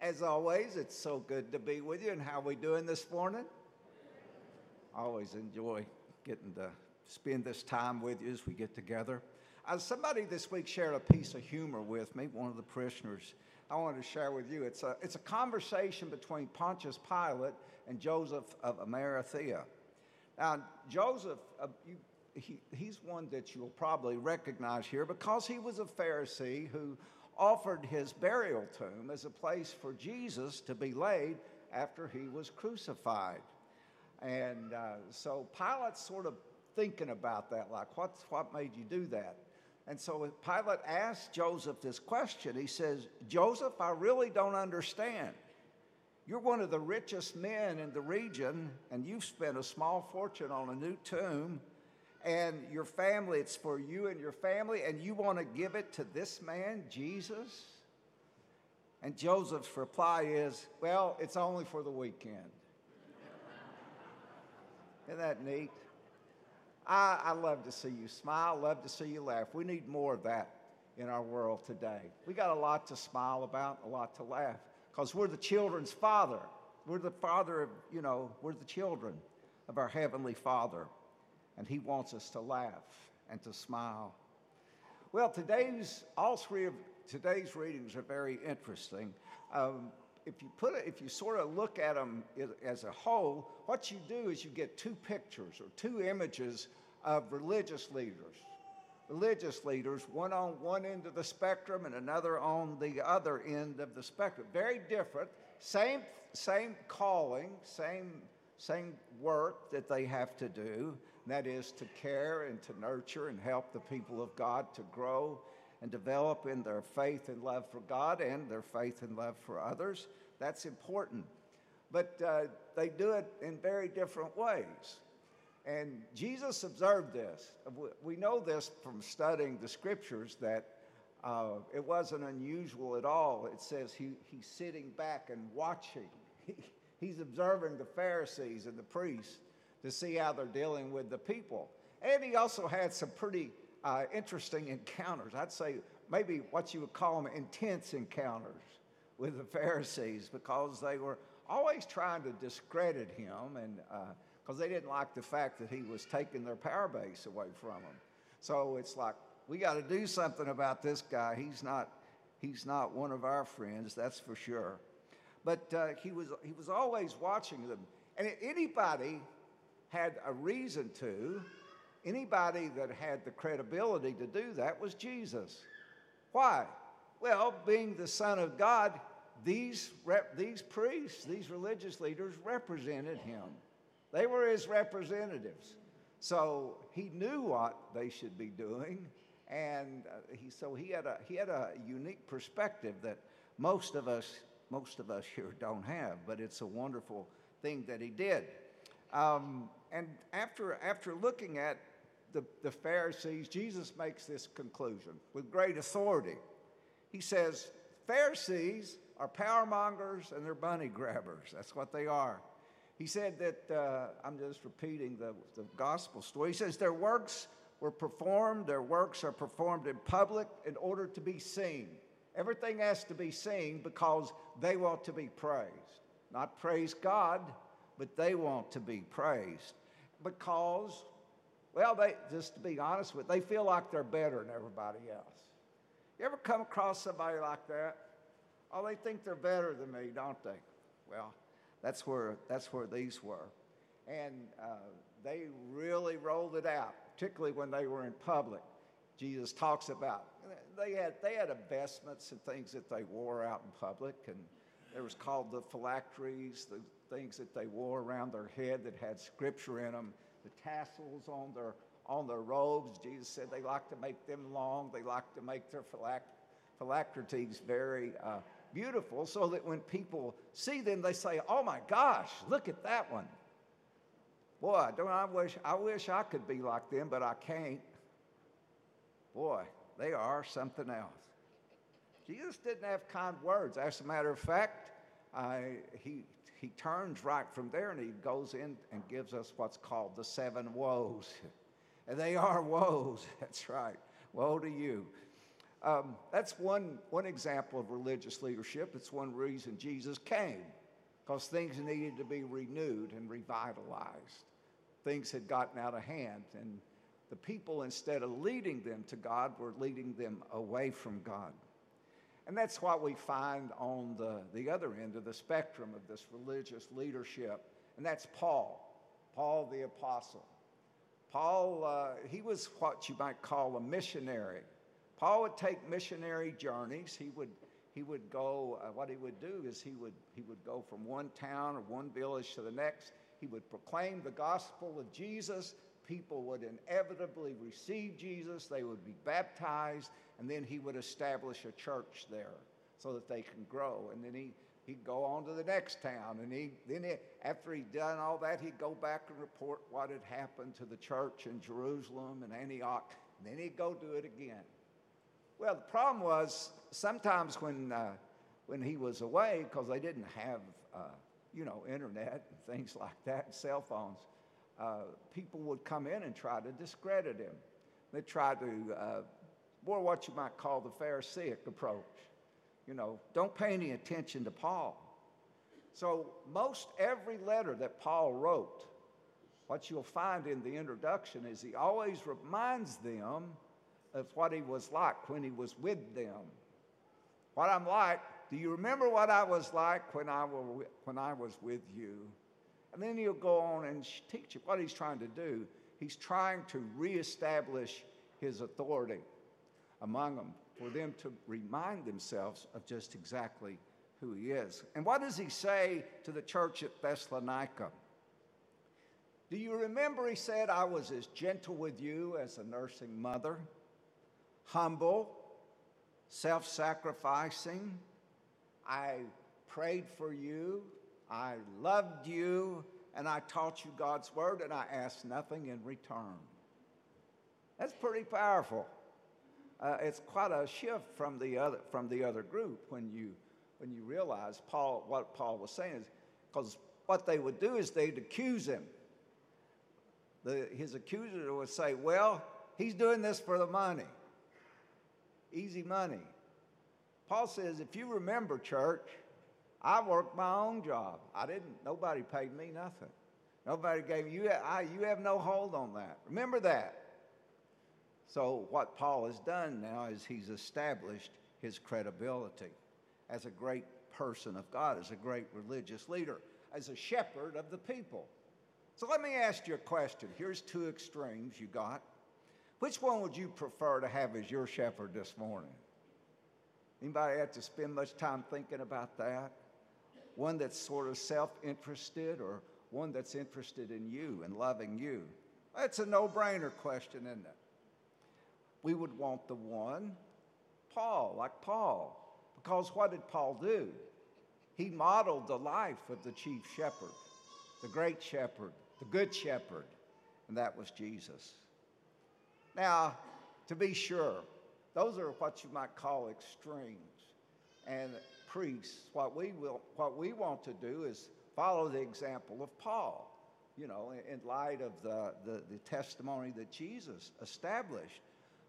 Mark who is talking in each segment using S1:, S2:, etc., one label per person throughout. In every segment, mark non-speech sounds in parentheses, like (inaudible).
S1: As always, it's so good to be with you. And how we doing this morning? I always enjoy getting to spend this time with you as we get together. Uh, somebody this week shared a piece of humor with me, one of the parishioners. I wanted to share with you. It's a, it's a conversation between Pontius Pilate and Joseph of Arimathea. Now, Joseph, uh, you, he, he's one that you'll probably recognize here because he was a Pharisee who offered his burial tomb as a place for Jesus to be laid after he was crucified. And uh, so Pilate's sort of thinking about that, like, what's, what made you do that? And so Pilate asked Joseph this question. He says, Joseph, I really don't understand. You're one of the richest men in the region, and you've spent a small fortune on a new tomb, and your family, it's for you and your family, and you want to give it to this man, Jesus? And Joseph's reply is, Well, it's only for the weekend. Isn't that neat? I, I love to see you smile, love to see you laugh. We need more of that in our world today. We got a lot to smile about, a lot to laugh because we're the children's father. We're the father of, you know, we're the children of our Heavenly Father, and He wants us to laugh and to smile. Well, today's, all three of today's readings are very interesting. Um, if you put it, if you sort of look at them as a whole, what you do is you get two pictures or two images of religious leaders religious leaders, one on one end of the spectrum and another on the other end of the spectrum. Very different, same, same calling, same, same work that they have to do. That is to care and to nurture and help the people of God to grow and develop in their faith and love for God and their faith and love for others. That's important. But uh, they do it in very different ways. And Jesus observed this. We know this from studying the scriptures that uh, it wasn't unusual at all. It says he, he's sitting back and watching. (laughs) he, he's observing the Pharisees and the priests to see how they're dealing with the people. And he also had some pretty uh, interesting encounters. I'd say maybe what you would call them intense encounters with the Pharisees because they were always trying to discredit him and uh, because they didn't like the fact that he was taking their power base away from them. So it's like, we got to do something about this guy. He's not, he's not one of our friends, that's for sure. But uh, he, was, he was always watching them. And anybody had a reason to, anybody that had the credibility to do that was Jesus. Why? Well, being the Son of God, these, rep, these priests, these religious leaders represented him. They were his representatives. So he knew what they should be doing, and uh, he, so he had, a, he had a unique perspective that most of us most of us here (laughs) don't have, but it's a wonderful thing that he did. Um, and after, after looking at the, the Pharisees, Jesus makes this conclusion with great authority. He says, Pharisees are power mongers and they're bunny grabbers. That's what they are. He said that, uh, I'm just repeating the, the gospel story. He says, Their works were performed, their works are performed in public in order to be seen. Everything has to be seen because they want to be praised. Not praise God, but they want to be praised. Because, well, they, just to be honest with, they feel like they're better than everybody else. You ever come across somebody like that? Oh, they think they're better than me, don't they? Well, that's where, that's where these were. And uh, they really rolled it out, particularly when they were in public. Jesus talks about they had they had investments and things that they wore out in public, and there was called the phylacteries, the things that they wore around their head that had scripture in them, the tassels on their on their robes. Jesus said they like to make them long. They like to make their phylacteries very uh, beautiful so that when people see them, they say, Oh my gosh, look at that one. Boy, don't I wish I wish I could be like them, but I can't. Boy, they are something else. Jesus didn't have kind words. As a matter of fact, uh, he, he turns right from there and he goes in and gives us what's called the seven woes. And they are woes, (laughs) that's right. Woe to you. Um, that's one, one example of religious leadership. It's one reason Jesus came, because things needed to be renewed and revitalized. Things had gotten out of hand, and the people, instead of leading them to God, were leading them away from God. And that's what we find on the, the other end of the spectrum of this religious leadership, and that's Paul, Paul the Apostle. Paul, uh, he was what you might call a missionary. Paul would take missionary journeys. He would, he would go, uh, what he would do is he would, he would go from one town or one village to the next. He would proclaim the gospel of Jesus. People would inevitably receive Jesus. They would be baptized. And then he would establish a church there so that they can grow. And then he, he'd go on to the next town. And he, then he, after he'd done all that, he'd go back and report what had happened to the church in Jerusalem and Antioch. And then he'd go do it again. Well, the problem was sometimes when, uh, when he was away, because they didn't have, uh, you know, internet and things like that, and cell phones, uh, people would come in and try to discredit him. They tried to, uh, more what you might call the Pharisaic approach. You know, don't pay any attention to Paul. So, most every letter that Paul wrote, what you'll find in the introduction is he always reminds them of what he was like when he was with them. What I'm like, do you remember what I was like when I, were, when I was with you? And then he'll go on and teach you what he's trying to do. He's trying to reestablish his authority among them for them to remind themselves of just exactly who he is. And what does he say to the church at Thessalonica? Do you remember he said, I was as gentle with you as a nursing mother, humble, self sacrificing. I prayed for you, I loved you, and I taught you God's word, and I asked nothing in return. That's pretty powerful uh, it's quite a shift from the other from the other group when you when you realize Paul what Paul was saying is because what they would do is they'd accuse him. The, his accuser would say, "Well, he's doing this for the money, easy money." Paul says, "If you remember, church, I worked my own job. I didn't. Nobody paid me nothing. Nobody gave you. I, you have no hold on that. Remember that." So, what Paul has done now is he's established his credibility as a great person of God, as a great religious leader, as a shepherd of the people. So, let me ask you a question. Here's two extremes you got. Which one would you prefer to have as your shepherd this morning? Anybody have to spend much time thinking about that? One that's sort of self interested or one that's interested in you and loving you? That's a no brainer question, isn't it? We would want the one, Paul, like Paul. Because what did Paul do? He modeled the life of the chief shepherd, the great shepherd, the good shepherd, and that was Jesus. Now, to be sure, those are what you might call extremes. And priests, what we, will, what we want to do is follow the example of Paul, you know, in light of the, the, the testimony that Jesus established.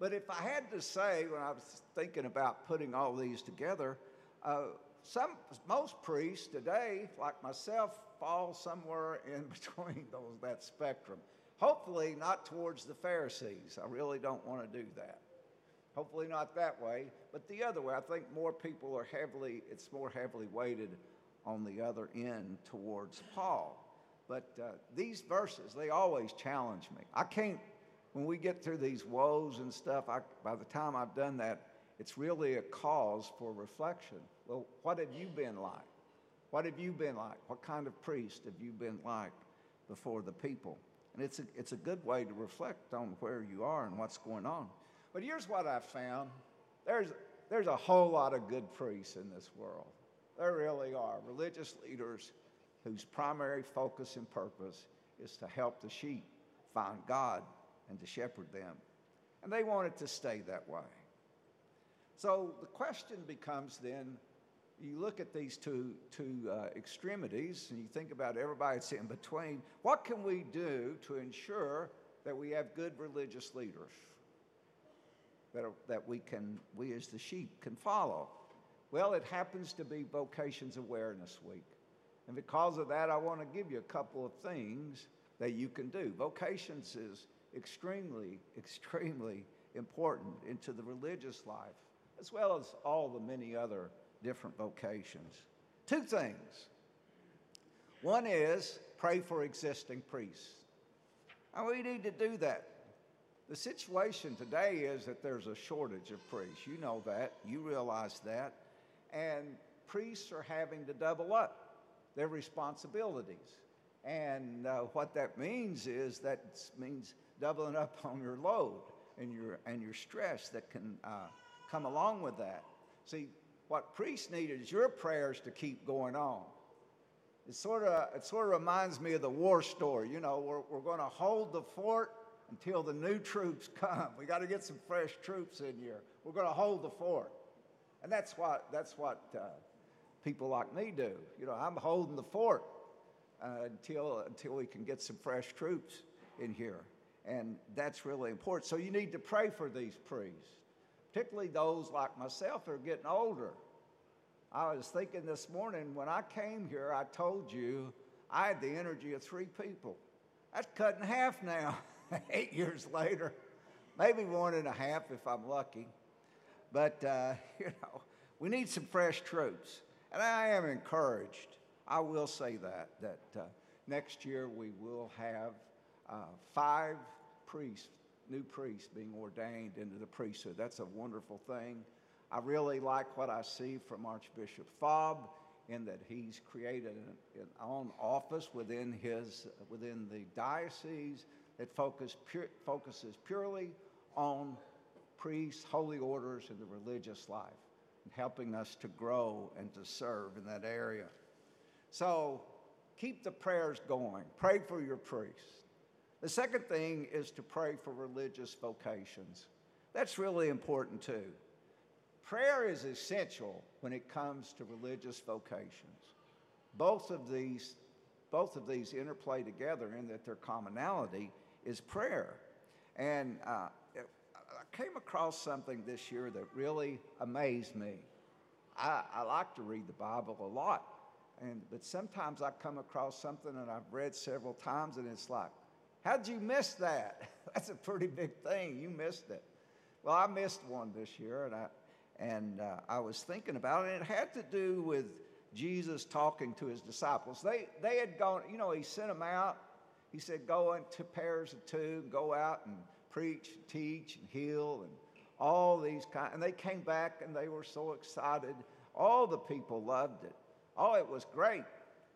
S1: But if I had to say, when I was thinking about putting all these together, uh, some, most priests today, like myself, fall somewhere in (laughs) between those, that spectrum. Hopefully, not towards the Pharisees. I really don't want to do that. Hopefully, not that way, but the other way. I think more people are heavily, it's more heavily weighted on the other end towards Paul. But uh, these verses, they always challenge me. I can't when we get through these woes and stuff, I, by the time I've done that, it's really a cause for reflection. Well, what have you been like? What have you been like? What kind of priest have you been like before the people? And it's a, it's a good way to reflect on where you are and what's going on. But here's what I found there's, there's a whole lot of good priests in this world. There really are. Religious leaders whose primary focus and purpose is to help the sheep find God and to shepherd them. And they want it to stay that way. So the question becomes then you look at these two, two uh, extremities and you think about everybody that's in between. What can we do to ensure that we have good religious leaders? that, that we can, we as the sheep can follow? Well, it happens to be Vocations Awareness Week. And because of that, I want to give you a couple of things that you can do. Vocations is extremely, (laughs) extremely important into the religious life, as well as all the many other different vocations. Two things. One is pray for existing priests. And we need to do that. The situation today is that there's a shortage of priests. You know that. You realize that. And priests are having to double up their responsibilities. And uh, what that means is that means doubling up on your load and your, and your stress that can uh, come along with that. See, what priests need is your prayers to keep going on. It sort of, it sort of reminds me of the war story. You know, we're, we're going to hold the fort until the new troops (laughs) come. We got to get some fresh troops in here. We're going to hold the fort. And that's what, that's what uh, people like me do. You know, I'm holding the fort uh, until, until we can get some fresh troops in here. And that's really important. So you need to pray for these priests, particularly those like myself that are getting older. I was thinking this morning when I came here, I told you I had the energy of three people. That's cut in half now, (laughs) eight years later. Maybe one and a half if I'm lucky. But, uh, (laughs) you know, we need some fresh troops. And I am encouraged. I will say that, that uh, next year we will have uh, five priests, new priests being ordained into the priesthood. That's a wonderful thing. I really like what I see from Archbishop Fobb in that he's created an, an own office within his within the diocese that focus focuses purely on priests, holy orders, and the religious life and helping us to grow and to serve in that area. So keep the prayers going. Pray for your priests. The second thing is to pray for religious vocations. That's really important too. Prayer is essential when it comes to religious vocations. Both of these, both of these interplay together in that their commonality is prayer. And uh, I came across something this year that really amazed me. I, I like to read the Bible a lot, and, but sometimes I come across something that I've read several times, and it's like, how'd you miss that? (laughs) That's a pretty big thing. You missed it. Well, I missed one this year, and I, and uh, I was thinking about it, and it had to do with Jesus talking to his disciples. They, they had gone, you know, he sent them out. He said, Go into pairs of two, go out and preach, and teach, and heal, and all these kind. And they came back and they were so excited. All the people loved it. Oh, it was great.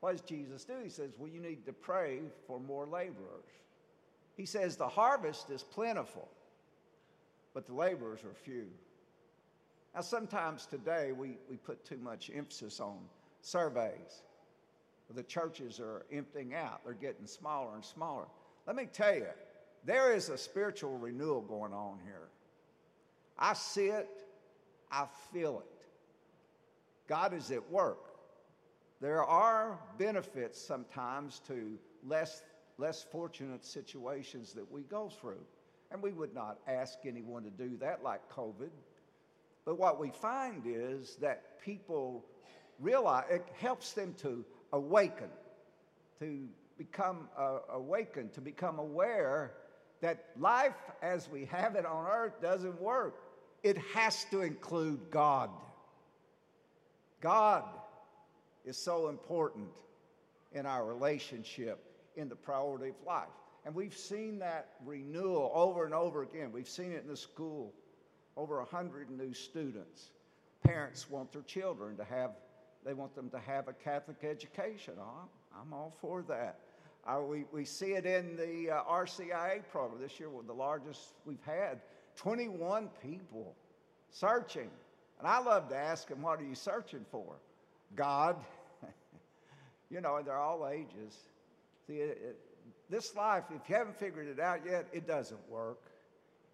S1: What does Jesus do? He says, Well, you need to pray for more laborers. He says, The harvest is plentiful, but the laborers are few. Now, sometimes today we, we put too much emphasis on surveys. The churches are emptying out, they're getting smaller and smaller. Let me tell you, there is a spiritual renewal going on here. I see it, I feel it. God is at work. There are benefits sometimes to less, less fortunate situations that we go through. And we would not ask anyone to do that like COVID. But what we find is that people realize it helps them to awaken, to become uh, awakened, to become aware that life as we have it on earth doesn't work. It has to include God. God is so important in our relationship, in the priority of life. And we've seen that renewal over and over again. We've seen it in the school, over 100 new students. Parents want their children to have, they want them to have a Catholic education. Oh, I'm all for that. Uh, we, we see it in the uh, RCIA program this year, the largest we've had. 21 people searching. And I love to ask them, what are you searching for? God. (laughs) you know, they're all ages. See, it, it, this life, if you haven't figured it out yet, it doesn't work.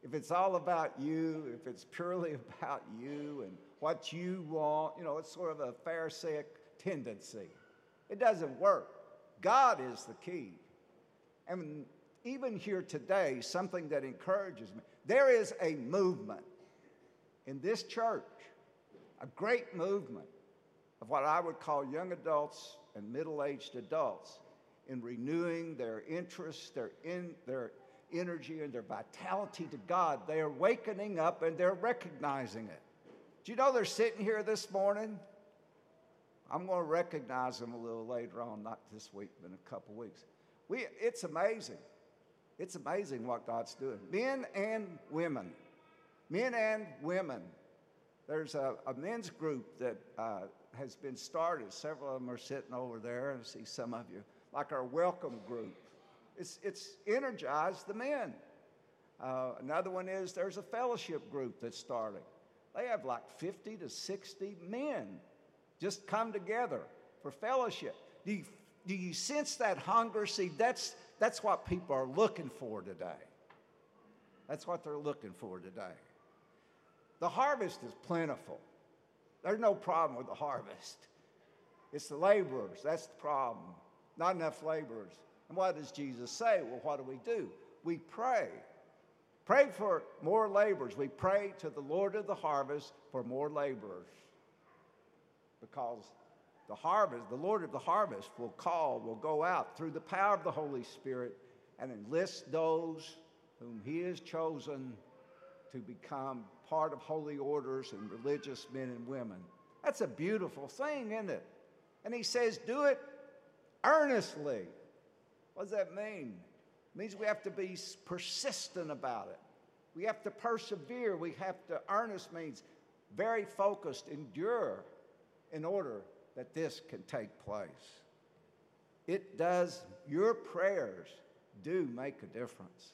S1: If it's all about you, if it's purely (laughs) about you and what you want, you know, it's sort of a Pharisaic tendency. It doesn't work. God is the key. And even here today, something that encourages me there is a movement in this church a great movement of what I would call young adults and middle aged adults in renewing their interest, their, in, their energy, and their vitality to God. They are wakening up and they're recognizing it. Do you know they're sitting here this morning? I'm going to recognize them a little later on, not this week, but in a couple weeks. We, it's amazing. It's amazing what God's doing. Men and women. Men and women. There's a, a men's group that uh, has been started. Several of them are sitting over there. I see some of you, like our welcome group. It's, it's energized the men. Uh, another one is there's a fellowship group that's starting. They have like 50 to 60 men just come together for fellowship. Do you, do you sense that hunger? See, that's, that's what people are looking for today. That's what they're looking for today. The harvest is plentiful. There's no problem with the harvest. It's the laborers, that's the problem. Not enough laborers. And what does Jesus say? Well, what do we do? We pray. Pray for more laborers. We pray to the Lord of the harvest for more laborers. Because the harvest, the Lord of the harvest will call, will go out through the power of the Holy Spirit and enlist those whom He has chosen to become part of holy orders and religious men and women. That's a beautiful thing, isn't it? And He says, do it earnestly. What does that mean? It means we have to be persistent about it. We have to persevere. We have to, earnest means very focused, endure in order that this can take place. It does, your prayers do make a difference.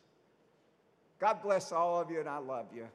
S1: God bless all of you, and I love you.